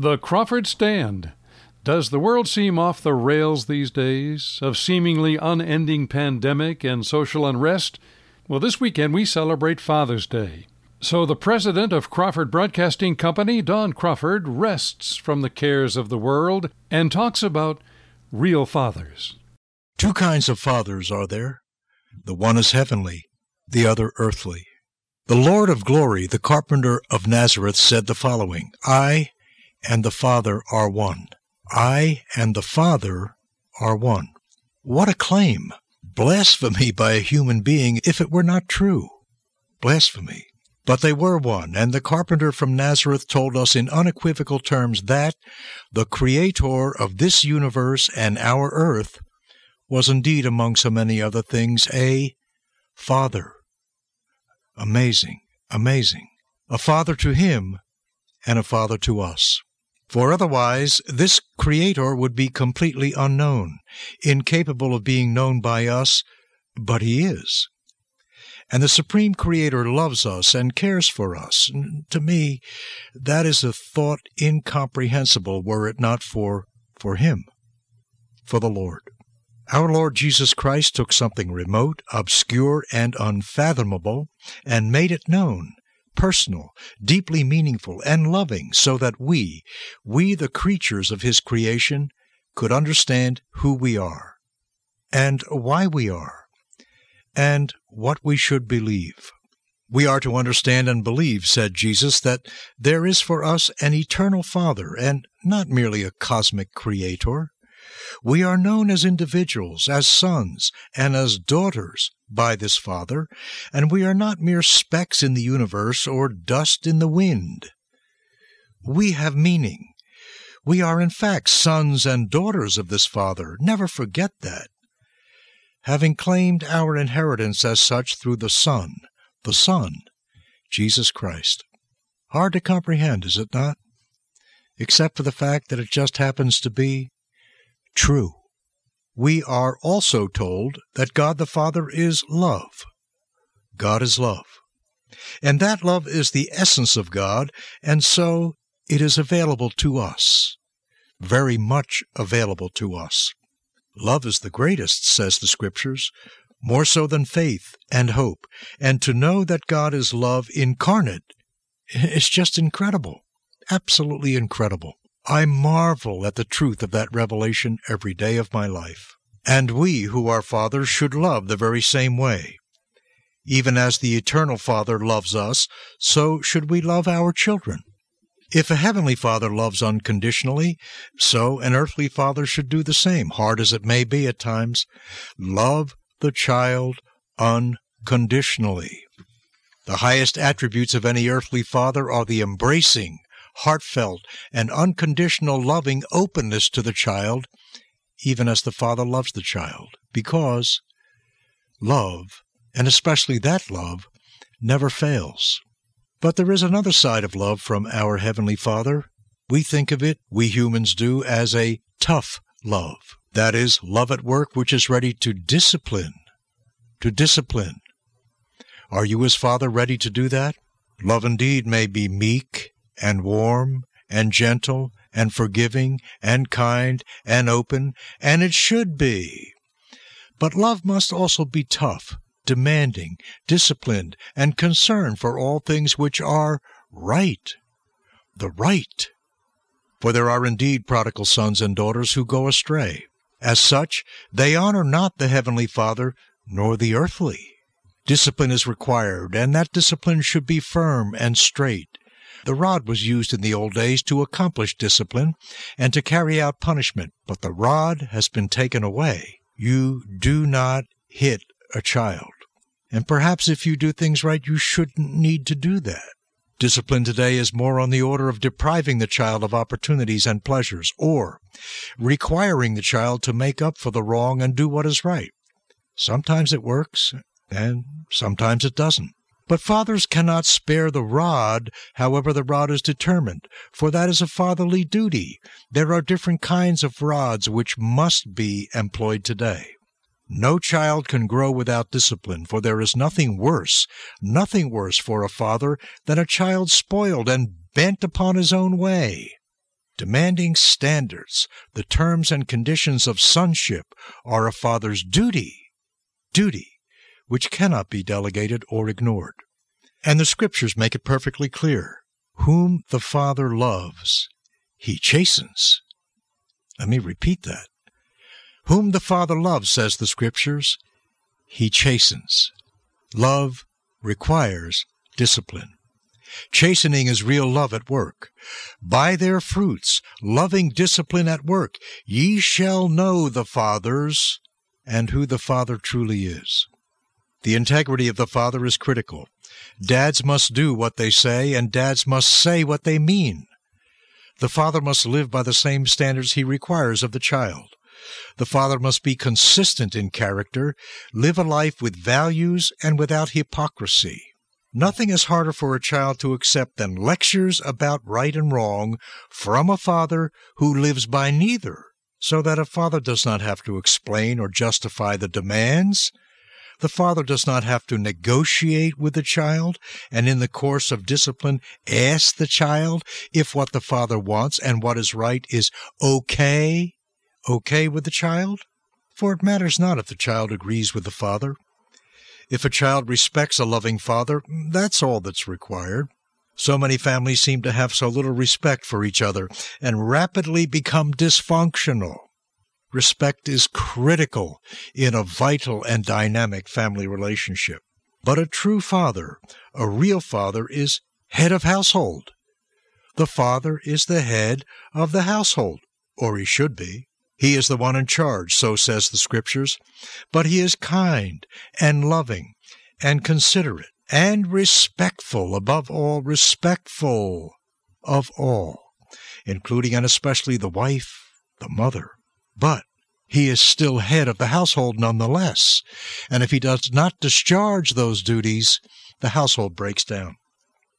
The Crawford Stand. Does the world seem off the rails these days, of seemingly unending pandemic and social unrest? Well, this weekend we celebrate Father's Day. So the president of Crawford Broadcasting Company, Don Crawford, rests from the cares of the world and talks about real fathers. Two kinds of fathers are there. The one is heavenly, the other earthly. The Lord of glory, the carpenter of Nazareth, said the following I and the Father are one. I and the Father are one. What a claim! Blasphemy by a human being if it were not true. Blasphemy. But they were one, and the carpenter from Nazareth told us in unequivocal terms that the Creator of this universe and our earth was indeed, among so many other things, a Father. Amazing, amazing. A Father to him and a Father to us. For otherwise, this Creator would be completely unknown, incapable of being known by us, but He is. And the Supreme Creator loves us and cares for us. To me, that is a thought incomprehensible were it not for, for Him, for the Lord. Our Lord Jesus Christ took something remote, obscure, and unfathomable, and made it known personal, deeply meaningful, and loving, so that we, we the creatures of His creation, could understand who we are, and why we are, and what we should believe. We are to understand and believe, said Jesus, that there is for us an eternal Father, and not merely a cosmic Creator. We are known as individuals, as sons, and as daughters by this Father, and we are not mere specks in the universe or dust in the wind. We have meaning. We are, in fact, sons and daughters of this Father. Never forget that. Having claimed our inheritance as such through the Son, the Son, Jesus Christ. Hard to comprehend, is it not? Except for the fact that it just happens to be true we are also told that God the Father is love. God is love. And that love is the essence of God, and so it is available to us. Very much available to us. Love is the greatest, says the Scriptures, more so than faith and hope. And to know that God is love incarnate is just incredible. Absolutely incredible. I marvel at the truth of that revelation every day of my life. And we who are fathers should love the very same way. Even as the Eternal Father loves us, so should we love our children. If a heavenly father loves unconditionally, so an earthly father should do the same, hard as it may be at times. Love the child unconditionally. The highest attributes of any earthly father are the embracing, heartfelt, and unconditional loving openness to the child, even as the Father loves the child, because love, and especially that love, never fails. But there is another side of love from our Heavenly Father. We think of it, we humans do, as a tough love. That is, love at work which is ready to discipline. To discipline. Are you, as Father, ready to do that? Love indeed may be meek and warm and gentle and forgiving and kind and open, and it should be. But love must also be tough, demanding, disciplined, and concerned for all things which are right. The right. For there are indeed prodigal sons and daughters who go astray. As such, they honor not the Heavenly Father, nor the earthly. Discipline is required, and that discipline should be firm and straight. The rod was used in the old days to accomplish discipline and to carry out punishment, but the rod has been taken away. You do not hit a child. And perhaps if you do things right, you shouldn't need to do that. Discipline today is more on the order of depriving the child of opportunities and pleasures, or requiring the child to make up for the wrong and do what is right. Sometimes it works, and sometimes it doesn't. But fathers cannot spare the rod, however the rod is determined, for that is a fatherly duty. There are different kinds of rods which must be employed today. No child can grow without discipline, for there is nothing worse, nothing worse for a father than a child spoiled and bent upon his own way. demanding standards, the terms and conditions of sonship are a father's duty, duty, which cannot be delegated or ignored. And the scriptures make it perfectly clear. Whom the Father loves, he chastens. Let me repeat that. Whom the Father loves, says the scriptures, he chastens. Love requires discipline. Chastening is real love at work. By their fruits, loving discipline at work, ye shall know the fathers and who the Father truly is. The integrity of the Father is critical. Dads must do what they say, and dads must say what they mean. The Father must live by the same standards he requires of the child. The father must be consistent in character, live a life with values and without hypocrisy. Nothing is harder for a child to accept than lectures about right and wrong from a father who lives by neither, so that a father does not have to explain or justify the demands. The father does not have to negotiate with the child and in the course of discipline ask the child if what the father wants and what is right is okay okay with the child? For it matters not if the child agrees with the father. If a child respects a loving father, that's all that's required. So many families seem to have so little respect for each other and rapidly become dysfunctional. Respect is critical in a vital and dynamic family relationship. But a true father, a real father, is head of household. The father is the head of the household, or he should be. He is the one in charge, so says the Scriptures, but he is kind and loving and considerate and respectful, above all, respectful of all, including and especially the wife, the mother. But he is still head of the household nonetheless, and if he does not discharge those duties, the household breaks down.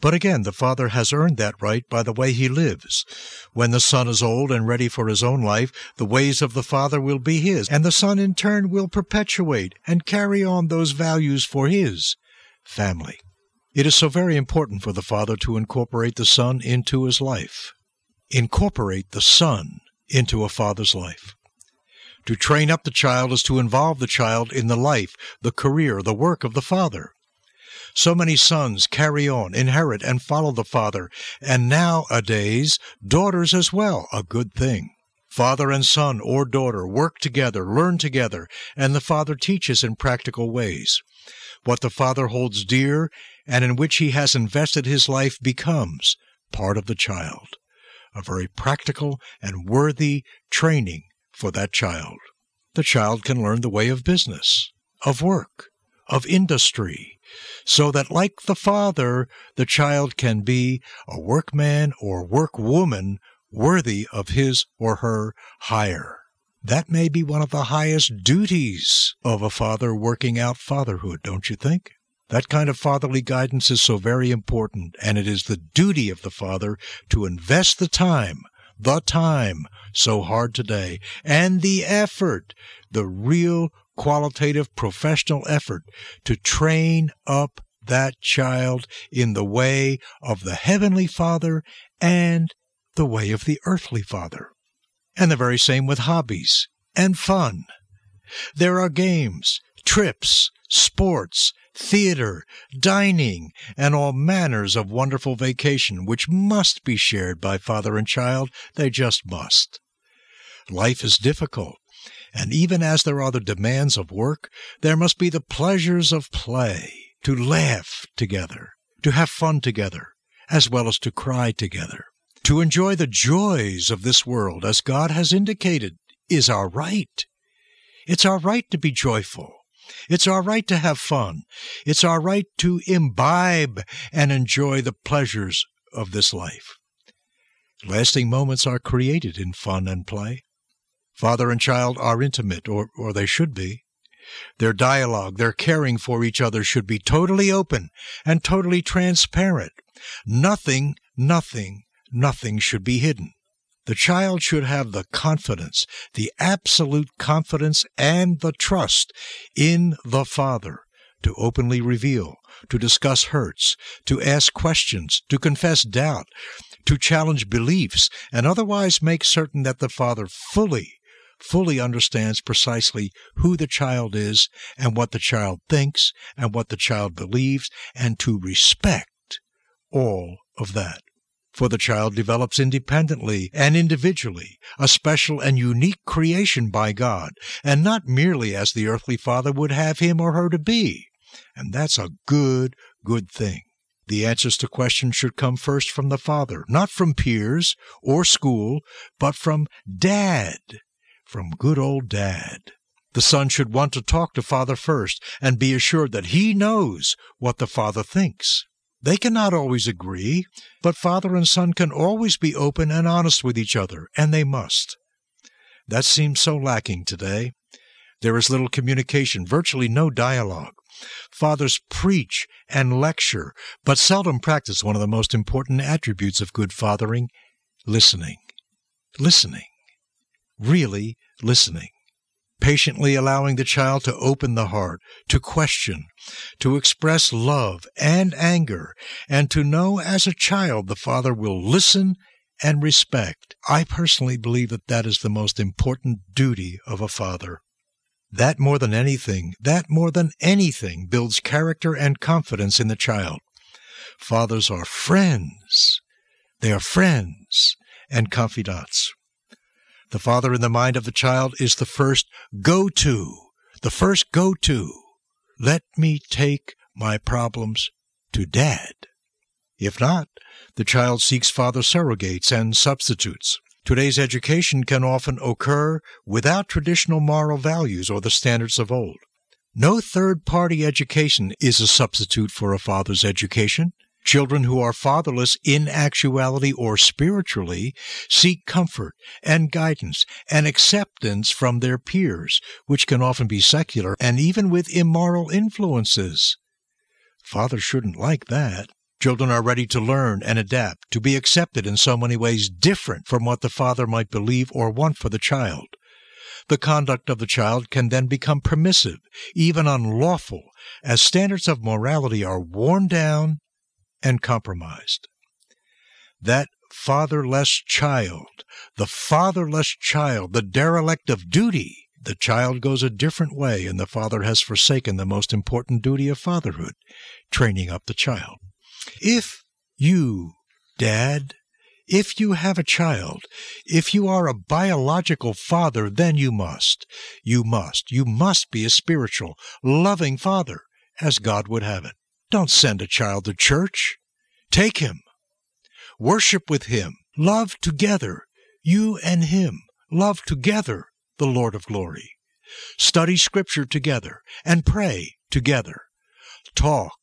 But again, the father has earned that right by the way he lives. When the son is old and ready for his own life, the ways of the father will be his, and the son in turn will perpetuate and carry on those values for his family. It is so very important for the father to incorporate the son into his life. Incorporate the son into a father's life. To train up the child is to involve the child in the life, the career, the work of the father. So many sons carry on, inherit, and follow the father, and nowadays daughters as well, a good thing. Father and son or daughter work together, learn together, and the father teaches in practical ways. What the father holds dear and in which he has invested his life becomes part of the child. A very practical and worthy training for that child. The child can learn the way of business, of work, of industry, so that, like the father, the child can be a workman or workwoman worthy of his or her hire. That may be one of the highest duties of a father working out fatherhood, don't you think? That kind of fatherly guidance is so very important, and it is the duty of the father to invest the time, the time so hard today, and the effort, the real qualitative professional effort to train up that child in the way of the Heavenly Father and the way of the earthly Father. And the very same with hobbies and fun. There are games, trips, sports, theater, dining, and all manners of wonderful vacation which must be shared by father and child. They just must. Life is difficult, and even as there are the demands of work, there must be the pleasures of play, to laugh together, to have fun together, as well as to cry together. To enjoy the joys of this world, as God has indicated, is our right. It's our right to be joyful. It's our right to have fun. It's our right to imbibe and enjoy the pleasures of this life. Lasting moments are created in fun and play. Father and child are intimate, or, or they should be. Their dialogue, their caring for each other should be totally open and totally transparent. Nothing, nothing, nothing should be hidden. The child should have the confidence, the absolute confidence and the trust in the Father to openly reveal, to discuss hurts, to ask questions, to confess doubt, to challenge beliefs, and otherwise make certain that the father fully, fully understands precisely who the child is and what the child thinks and what the child believes, and to respect all of that. For the child develops independently and individually, a special and unique creation by God, and not merely as the earthly father would have him or her to be. And that's a good, good thing. The answers to questions should come first from the father, not from peers or school, but from dad, from good old dad. The son should want to talk to father first and be assured that he knows what the father thinks. They cannot always agree, but father and son can always be open and honest with each other, and they must. That seems so lacking today. There is little communication, virtually no dialogue. Fathers preach and lecture, but seldom practice one of the most important attributes of good fathering listening. Listening. Really listening patiently allowing the child to open the heart, to question, to express love and anger, and to know as a child the father will listen and respect. I personally believe that that is the most important duty of a father. That more than anything, that more than anything builds character and confidence in the child. Fathers are friends. They are friends and confidants. The father in the mind of the child is the first go to, the first go to. Let me take my problems to dad. If not, the child seeks father surrogates and substitutes. Today's education can often occur without traditional moral values or the standards of old. No third party education is a substitute for a father's education. Children who are fatherless in actuality or spiritually seek comfort and guidance and acceptance from their peers, which can often be secular and even with immoral influences. Fathers shouldn't like that. Children are ready to learn and adapt, to be accepted in so many ways different from what the father might believe or want for the child. The conduct of the child can then become permissive, even unlawful, as standards of morality are worn down and compromised. That fatherless child, the fatherless child, the derelict of duty, the child goes a different way, and the father has forsaken the most important duty of fatherhood, training up the child. If you, dad, if you have a child, if you are a biological father, then you must, you must, you must be a spiritual, loving father, as God would have it. Don't send a child to church. Take him. Worship with him. Love together. You and him. Love together the Lord of glory. Study scripture together and pray together. Talk,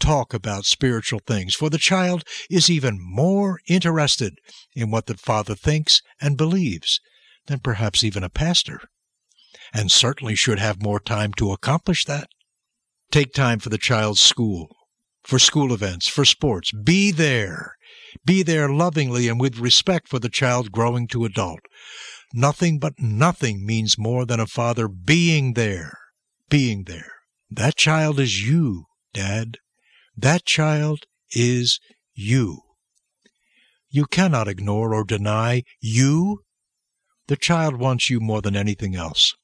talk about spiritual things, for the child is even more interested in what the father thinks and believes than perhaps even a pastor, and certainly should have more time to accomplish that. Take time for the child's school, for school events, for sports. Be there. Be there lovingly and with respect for the child growing to adult. Nothing but nothing means more than a father being there. Being there. That child is you, Dad. That child is you. You cannot ignore or deny you. The child wants you more than anything else.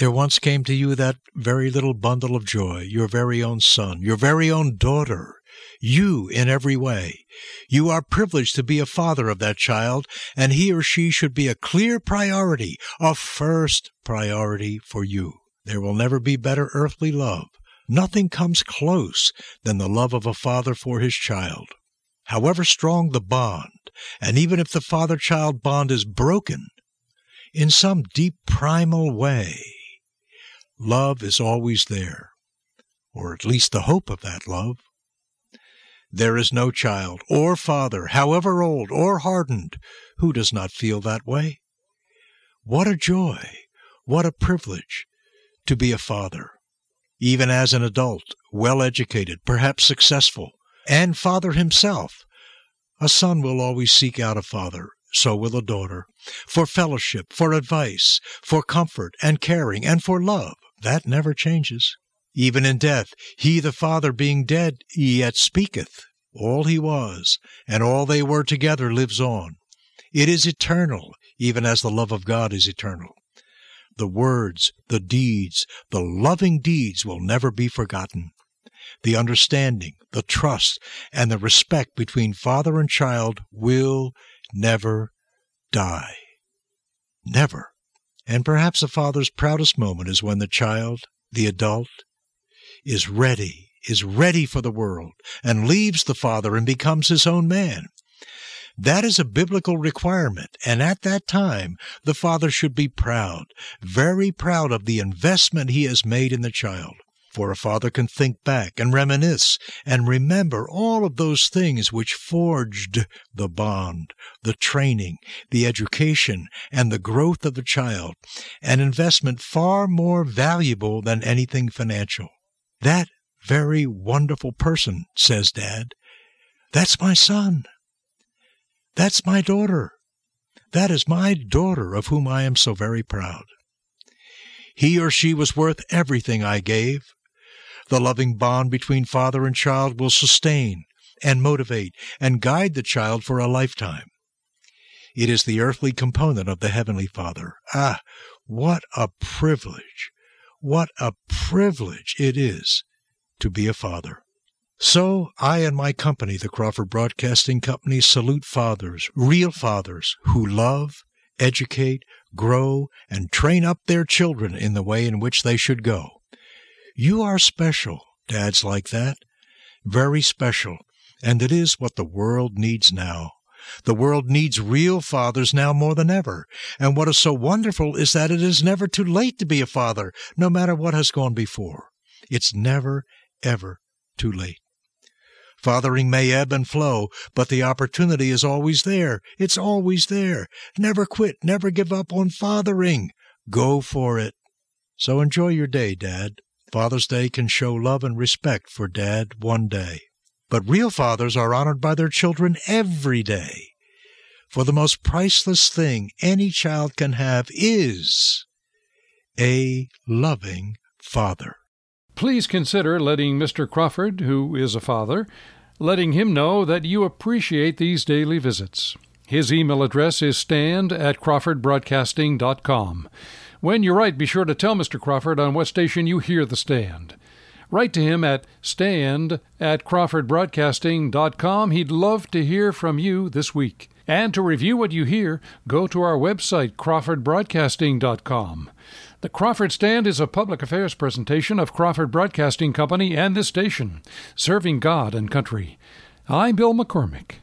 There once came to you that very little bundle of joy, your very own son, your very own daughter, you in every way. You are privileged to be a father of that child, and he or she should be a clear priority, a first priority for you. There will never be better earthly love. Nothing comes close than the love of a father for his child. However strong the bond, and even if the father child bond is broken, in some deep primal way, love is always there, or at least the hope of that love. There is no child or father, however old or hardened, who does not feel that way. What a joy, what a privilege to be a father, even as an adult, well educated, perhaps successful, and father himself. A son will always seek out a father, so will a daughter, for fellowship, for advice, for comfort and caring, and for love. That never changes. Even in death, he, the Father, being dead, yet speaketh. all he was, and all they were together lives on. It is eternal, even as the love of God is eternal. The words, the deeds, the loving deeds will never be forgotten. The understanding, the trust, and the respect between father and child will never die. Never. And perhaps a father's proudest moment is when the child, the adult, is ready, is ready for the world, and leaves the father and becomes his own man. That is a biblical requirement, and at that time the father should be proud, very proud of the investment he has made in the child. For a father can think back and reminisce and remember all of those things which forged the bond, the training, the education, and the growth of the child, an investment far more valuable than anything financial. That very wonderful person, says Dad, that's my son. That's my daughter. That is my daughter of whom I am so very proud. He or she was worth everything I gave, the loving bond between father and child will sustain and motivate and guide the child for a lifetime. It is the earthly component of the Heavenly Father. Ah, what a privilege! What a privilege it is to be a father. So I and my company, the Crawford Broadcasting Company, salute fathers, real fathers, who love, educate, grow, and train up their children in the way in which they should go. You are special, dads like that. Very special. And it is what the world needs now. The world needs real fathers now more than ever. And what is so wonderful is that it is never too late to be a father, no matter what has gone before. It's never, ever too late. Fathering may ebb and flow, but the opportunity is always there. It's always there. Never quit, never give up on fathering. Go for it. So enjoy your day, Dad. Father's Day can show love and respect for Dad one day. But real fathers are honored by their children every day. For the most priceless thing any child can have is a loving father. Please consider letting Mr. Crawford, who is a father, letting him know that you appreciate these daily visits. His email address is stand at crawfordbroadcasting.com. When you write, be sure to tell Mr. Crawford on what station you hear the stand. Write to him at stand at crawfordbroadcasting.com. He'd love to hear from you this week. And to review what you hear, go to our website, crawfordbroadcasting.com. The Crawford Stand is a public affairs presentation of Crawford Broadcasting Company and this station, serving God and country. I'm Bill McCormick.